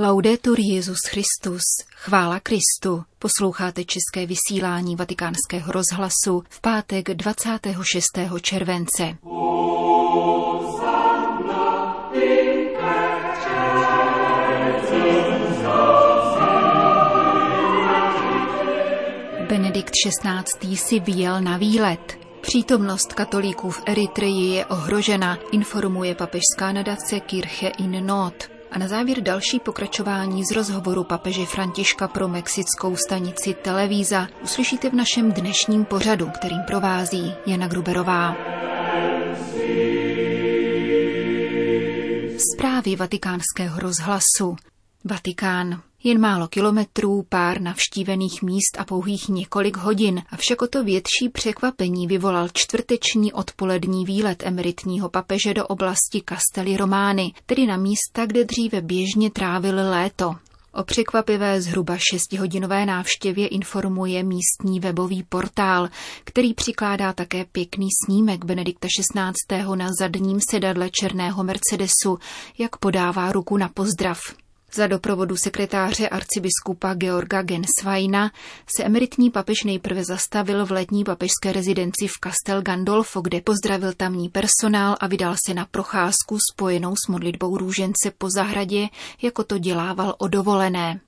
Laudetur Jezus Christus, chvála Kristu. Posloucháte české vysílání Vatikánského rozhlasu v pátek 26. července. Benedikt XVI. si vyjel na výlet. Přítomnost katolíků v Eritreji je ohrožena, informuje papežská nadace Kirche in Not. A na závěr další pokračování z rozhovoru papeže Františka pro mexickou stanici Televíza uslyšíte v našem dnešním pořadu, kterým provází Jana Gruberová. Zprávy vatikánského rozhlasu. Vatikán. Jen málo kilometrů, pár navštívených míst a pouhých několik hodin, avšak o to větší překvapení vyvolal čtvrteční odpolední výlet emeritního papeže do oblasti Castelli Romány, tedy na místa, kde dříve běžně trávil léto. O překvapivé zhruba šestihodinové návštěvě informuje místní webový portál, který přikládá také pěkný snímek Benedikta XVI. na zadním sedadle černého Mercedesu, jak podává ruku na pozdrav. Za doprovodu sekretáře arcibiskupa Georga Gensweina se emeritní papež nejprve zastavil v letní papežské rezidenci v Castel Gandolfo, kde pozdravil tamní personál a vydal se na procházku spojenou s modlitbou růžence po zahradě, jako to dělával o dovolené.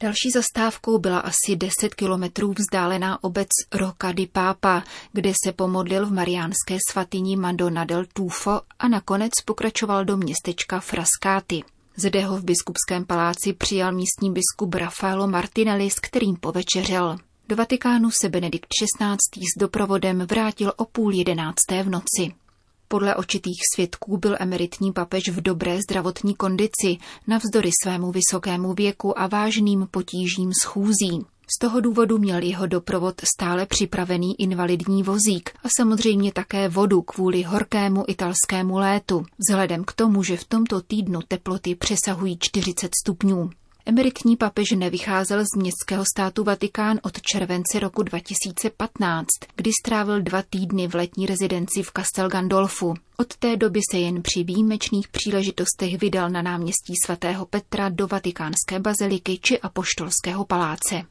Další zastávkou byla asi 10 kilometrů vzdálená obec Roca di Papa, kde se pomodlil v mariánské svatyni Madonna del Tufo a nakonec pokračoval do městečka Frascati. Zde ho v biskupském paláci přijal místní biskup Rafaelo Martinelli, s kterým povečeřel. Do Vatikánu se Benedikt XVI. s doprovodem vrátil o půl jedenácté v noci. Podle očitých svědků byl emeritní papež v dobré zdravotní kondici, navzdory svému vysokému věku a vážným potížím schůzí. Z toho důvodu měl jeho doprovod stále připravený invalidní vozík a samozřejmě také vodu kvůli horkému italskému létu, vzhledem k tomu, že v tomto týdnu teploty přesahují 40 stupňů. Emeritní papež nevycházel z městského státu Vatikán od července roku 2015, kdy strávil dva týdny v letní rezidenci v Castel Gandolfu. Od té doby se jen při výjimečných příležitostech vydal na náměstí svatého Petra do vatikánské baziliky či apoštolského paláce.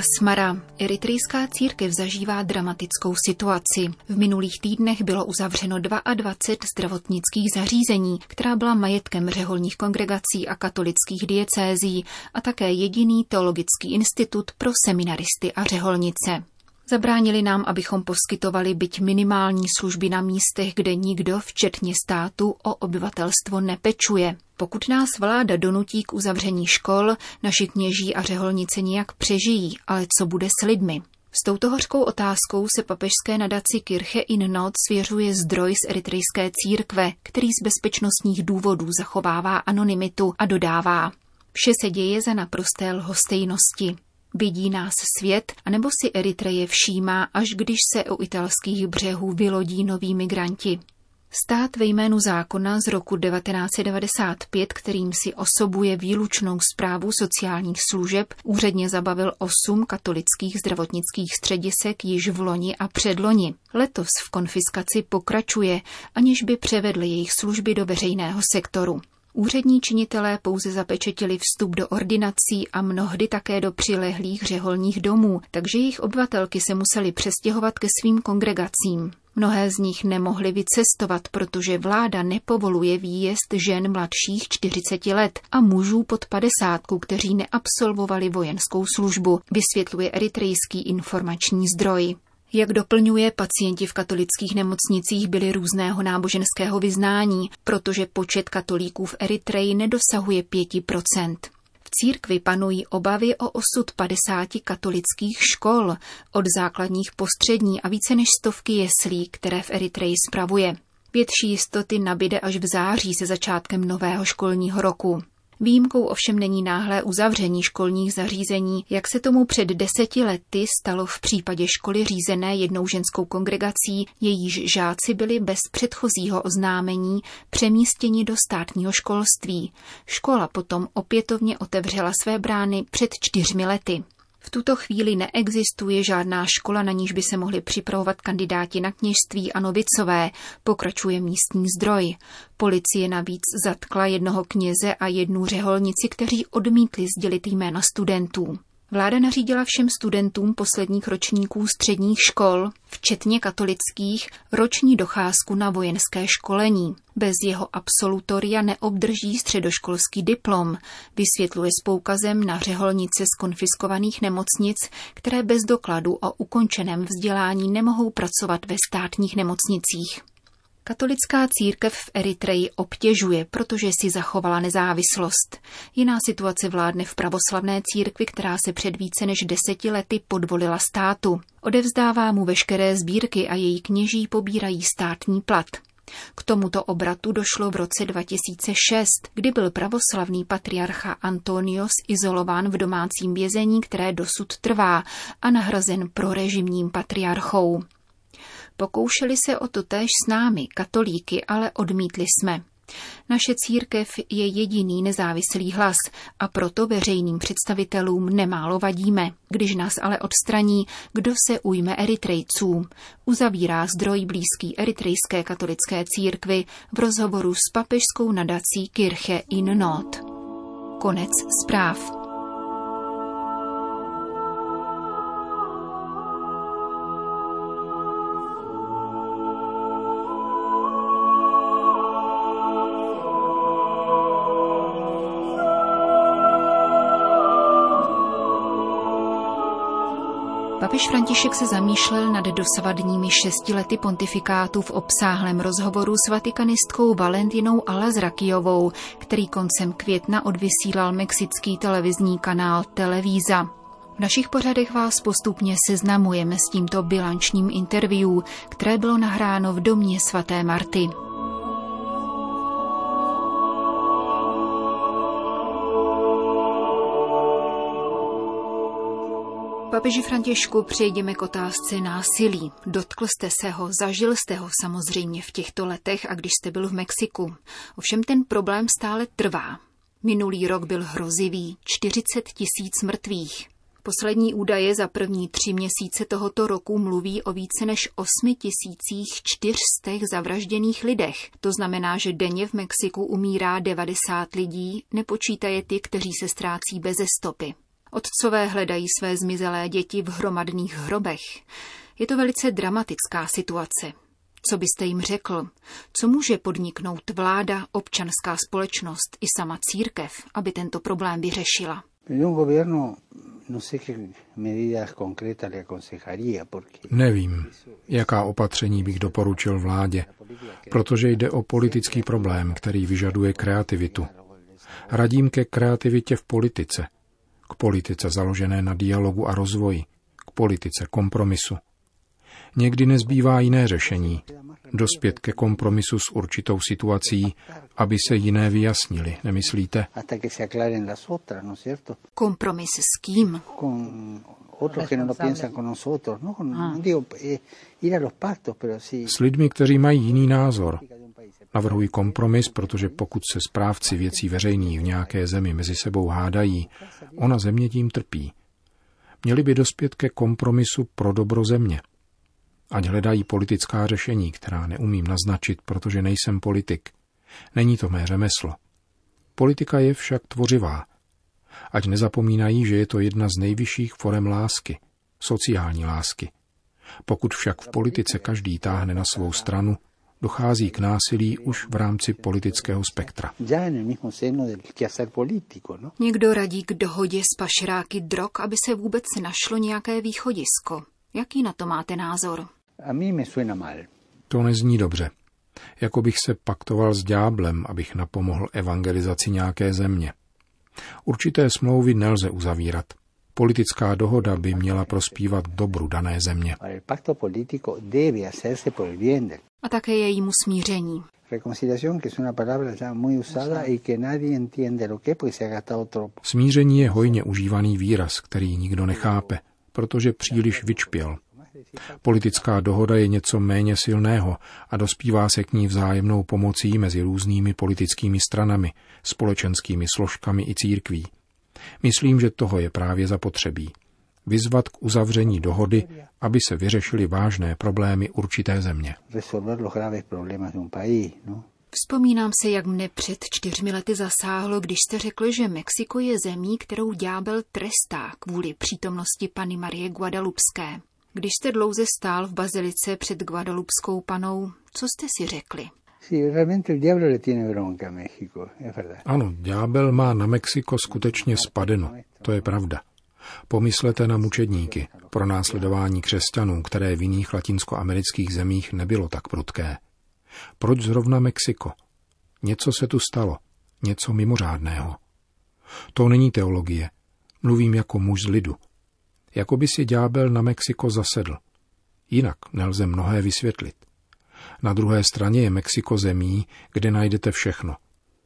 Asmara. Eritrejská církev zažívá dramatickou situaci. V minulých týdnech bylo uzavřeno 22 zdravotnických zařízení, která byla majetkem řeholních kongregací a katolických diecézí a také jediný teologický institut pro seminaristy a řeholnice. Zabránili nám, abychom poskytovali byť minimální služby na místech, kde nikdo, včetně státu, o obyvatelstvo nepečuje. Pokud nás vláda donutí k uzavření škol, naši kněží a řeholnice nijak přežijí, ale co bude s lidmi? S touto hořkou otázkou se papežské nadaci Kirche in Not svěřuje zdroj z eritrejské církve, který z bezpečnostních důvodů zachovává anonymitu a dodává. Vše se děje za naprosté lhostejnosti. Vidí nás svět, anebo si Eritreje všímá, až když se u italských břehů vylodí noví migranti. Stát ve jménu zákona z roku 1995, kterým si osobuje výlučnou zprávu sociálních služeb, úředně zabavil osm katolických zdravotnických středisek již v loni a předloni. Letos v konfiskaci pokračuje, aniž by převedli jejich služby do veřejného sektoru. Úřední činitelé pouze zapečetili vstup do ordinací a mnohdy také do přilehlých řeholních domů, takže jejich obyvatelky se museli přestěhovat ke svým kongregacím. Mnohé z nich nemohly vycestovat, protože vláda nepovoluje výjezd žen mladších 40 let a mužů pod 50, kteří neabsolvovali vojenskou službu, vysvětluje eritrejský informační zdroj. Jak doplňuje, pacienti v katolických nemocnicích byli různého náboženského vyznání, protože počet katolíků v Eritreji nedosahuje 5%. V církvi panují obavy o osud 50 katolických škol, od základních postřední a více než stovky jeslí, které v Eritreji spravuje. Větší jistoty nabide až v září se začátkem nového školního roku. Výjimkou ovšem není náhlé uzavření školních zařízení, jak se tomu před deseti lety stalo v případě školy řízené jednou ženskou kongregací, jejíž žáci byli bez předchozího oznámení přemístěni do státního školství. Škola potom opětovně otevřela své brány před čtyřmi lety. V tuto chvíli neexistuje žádná škola, na níž by se mohli připravovat kandidáti na kněžství a novicové, pokračuje místní zdroj. Policie navíc zatkla jednoho kněze a jednu řeholnici, kteří odmítli sdělit jména studentů. Vláda nařídila všem studentům posledních ročníků středních škol, včetně katolických, roční docházku na vojenské školení. Bez jeho absolutoria neobdrží středoškolský diplom, vysvětluje s poukazem na řeholnice z konfiskovaných nemocnic, které bez dokladu o ukončeném vzdělání nemohou pracovat ve státních nemocnicích. Katolická církev v Eritreji obtěžuje, protože si zachovala nezávislost. Jiná situace vládne v pravoslavné církvi, která se před více než deseti lety podvolila státu. Odevzdává mu veškeré sbírky a její kněží pobírají státní plat. K tomuto obratu došlo v roce 2006, kdy byl pravoslavný patriarcha Antonios izolován v domácím vězení, které dosud trvá, a nahrazen prorežimním patriarchou. Pokoušeli se o to též s námi, katolíky, ale odmítli jsme. Naše církev je jediný nezávislý hlas a proto veřejným představitelům nemálo vadíme. Když nás ale odstraní, kdo se ujme Eritrejců? Uzavírá zdroj blízký eritrejské katolické církvy v rozhovoru s papežskou nadací Kirche in Not. Konec zpráv. Papež František se zamýšlel nad dosavadními šesti lety pontifikátu v obsáhlém rozhovoru s vatikanistkou Valentinou Alazrakijovou, který koncem května odvysílal mexický televizní kanál Televíza. V našich pořadech vás postupně seznamujeme s tímto bilančním interview, které bylo nahráno v domě svaté Marty. Papeži Františku, přejdeme k otázce násilí. Dotkl jste se ho, zažil jste ho samozřejmě v těchto letech a když jste byl v Mexiku. Ovšem ten problém stále trvá. Minulý rok byl hrozivý, 40 tisíc mrtvých. Poslední údaje za první tři měsíce tohoto roku mluví o více než 8 tisících 400 zavražděných lidech. To znamená, že denně v Mexiku umírá 90 lidí, nepočítaje ty, kteří se ztrácí beze stopy. Otcové hledají své zmizelé děti v hromadných hrobech. Je to velice dramatická situace. Co byste jim řekl? Co může podniknout vláda, občanská společnost i sama církev, aby tento problém vyřešila? No Nevím, jaká opatření bych doporučil vládě, protože jde o politický problém, který vyžaduje kreativitu. Radím ke kreativitě v politice – k politice založené na dialogu a rozvoji, k politice kompromisu. Někdy nezbývá jiné řešení, dospět ke kompromisu s určitou situací, aby se jiné vyjasnili, nemyslíte? ¿no Kompromis s kým? No s lidmi, kteří mají jiný názor, Navrhuji kompromis, protože pokud se správci věcí veřejných v nějaké zemi mezi sebou hádají, ona země tím trpí. Měli by dospět ke kompromisu pro dobro země. Ať hledají politická řešení, která neumím naznačit, protože nejsem politik. Není to mé řemeslo. Politika je však tvořivá. Ať nezapomínají, že je to jedna z nejvyšších forem lásky, sociální lásky. Pokud však v politice každý táhne na svou stranu, dochází k násilí už v rámci politického spektra. ¿no? Někdo radí k dohodě s pašeráky drog, aby se vůbec našlo nějaké východisko. Jaký na to máte názor? To nezní dobře. Jako bych se paktoval s ďáblem, abych napomohl evangelizaci nějaké země. Určité smlouvy nelze uzavírat. Politická dohoda by měla prospívat dobru dané země. A také jejímu smíření. Smíření je hojně užívaný výraz, který nikdo nechápe, protože příliš vyčpěl. Politická dohoda je něco méně silného a dospívá se k ní vzájemnou pomocí mezi různými politickými stranami, společenskými složkami i církví. Myslím, že toho je právě zapotřebí. Vyzvat k uzavření dohody, aby se vyřešily vážné problémy určité země. No? Vzpomínám se, jak mne před čtyřmi lety zasáhlo, když jste řekl, že Mexiko je zemí, kterou ďábel trestá kvůli přítomnosti Pany Marie Guadalupské. Když jste dlouze stál v bazilice před Guadalupskou panou, co jste si řekli? Ano, ďábel má na Mexiko skutečně spadeno, to je pravda. Pomyslete na mučedníky, pro následování křesťanů, které v jiných latinskoamerických zemích nebylo tak prudké. Proč zrovna Mexiko? Něco se tu stalo, něco mimořádného. To není teologie. Mluvím jako muž z lidu. Jako by si ďábel na Mexiko zasedl. Jinak nelze mnohé vysvětlit. Na druhé straně je Mexiko zemí, kde najdete všechno.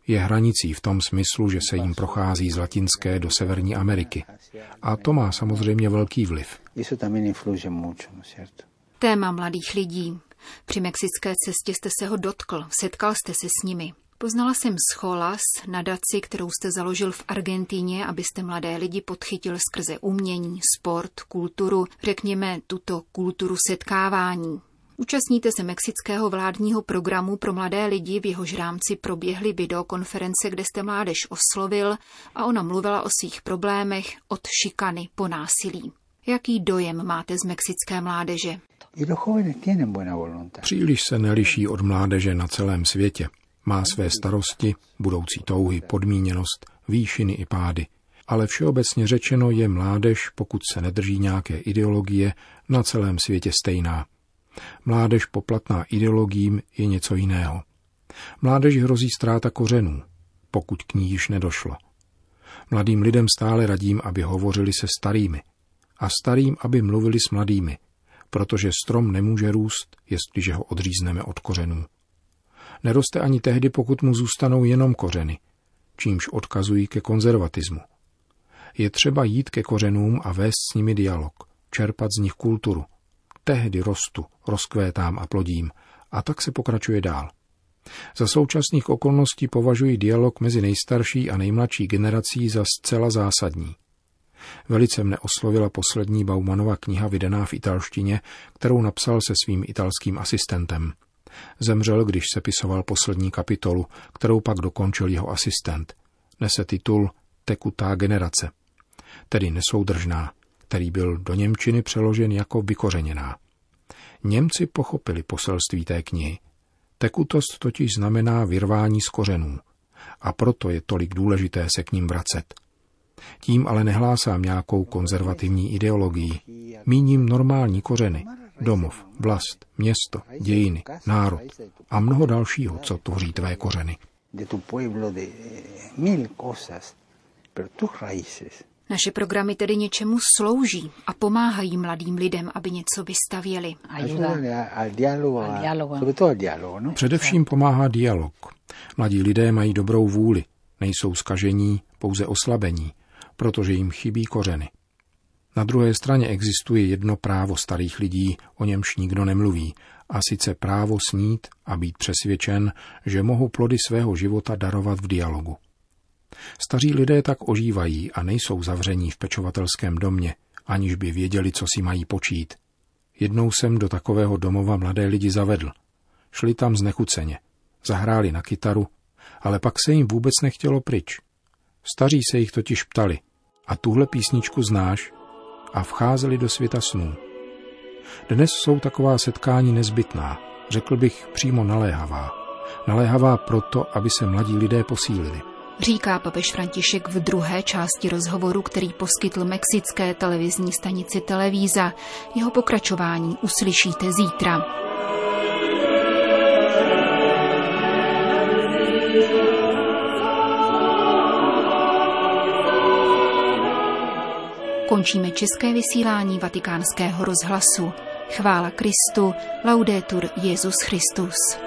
Je hranicí v tom smyslu, že se jim prochází z Latinské do Severní Ameriky. A to má samozřejmě velký vliv. Téma mladých lidí. Při mexické cestě jste se ho dotkl, setkal jste se s nimi. Poznala jsem Scholas, nadaci, kterou jste založil v Argentíně, abyste mladé lidi podchytil skrze umění, sport, kulturu, řekněme tuto kulturu setkávání. Účastníte se mexického vládního programu pro mladé lidi, v jehož rámci proběhly videokonference, kde jste mládež oslovil a ona mluvila o svých problémech od šikany po násilí. Jaký dojem máte z mexické mládeže? Příliš se neliší od mládeže na celém světě. Má své starosti, budoucí touhy, podmíněnost, výšiny i pády. Ale všeobecně řečeno je mládež, pokud se nedrží nějaké ideologie, na celém světě stejná. Mládež poplatná ideologiím je něco jiného. Mládeži hrozí ztráta kořenů, pokud k ní již nedošlo. Mladým lidem stále radím, aby hovořili se starými a starým, aby mluvili s mladými, protože strom nemůže růst, jestliže ho odřízneme od kořenů. Neroste ani tehdy, pokud mu zůstanou jenom kořeny, čímž odkazují ke konzervatismu. Je třeba jít ke kořenům a vést s nimi dialog, čerpat z nich kulturu, tehdy rostu, rozkvétám a plodím a tak se pokračuje dál. Za současných okolností považuji dialog mezi nejstarší a nejmladší generací za zcela zásadní. Velice mne oslovila poslední Baumanova kniha vydaná v italštině, kterou napsal se svým italským asistentem. Zemřel, když sepisoval poslední kapitolu, kterou pak dokončil jeho asistent. Nese titul Tekutá generace, tedy nesoudržná, který byl do Němčiny přeložen jako vykořeněná. Němci pochopili poselství té knihy. Tekutost totiž znamená vyrvání z kořenů a proto je tolik důležité se k ním vracet. Tím ale nehlásám nějakou konzervativní ideologii. Míním normální kořeny, domov, vlast, město, dějiny, národ a mnoho dalšího, co tvoří tvé kořeny. De tu pueblo, de mil cosas, pero tus raíces naše programy tedy něčemu slouží a pomáhají mladým lidem, aby něco vystavěli. No? Především pomáhá dialog. Mladí lidé mají dobrou vůli, nejsou skažení, pouze oslabení, protože jim chybí kořeny. Na druhé straně existuje jedno právo starých lidí, o němž nikdo nemluví, a sice právo snít a být přesvědčen, že mohou plody svého života darovat v dialogu. Staří lidé tak ožívají a nejsou zavření v pečovatelském domě, aniž by věděli, co si mají počít. Jednou jsem do takového domova mladé lidi zavedl. Šli tam znechuceně. Zahráli na kytaru, ale pak se jim vůbec nechtělo pryč. Staří se jich totiž ptali, a tuhle písničku znáš? A vcházeli do světa snů. Dnes jsou taková setkání nezbytná, řekl bych přímo naléhavá. Naléhavá proto, aby se mladí lidé posílili říká papež František v druhé části rozhovoru, který poskytl mexické televizní stanici Televíza. Jeho pokračování uslyšíte zítra. Končíme české vysílání vatikánského rozhlasu. Chvála Kristu, laudetur Jezus Christus.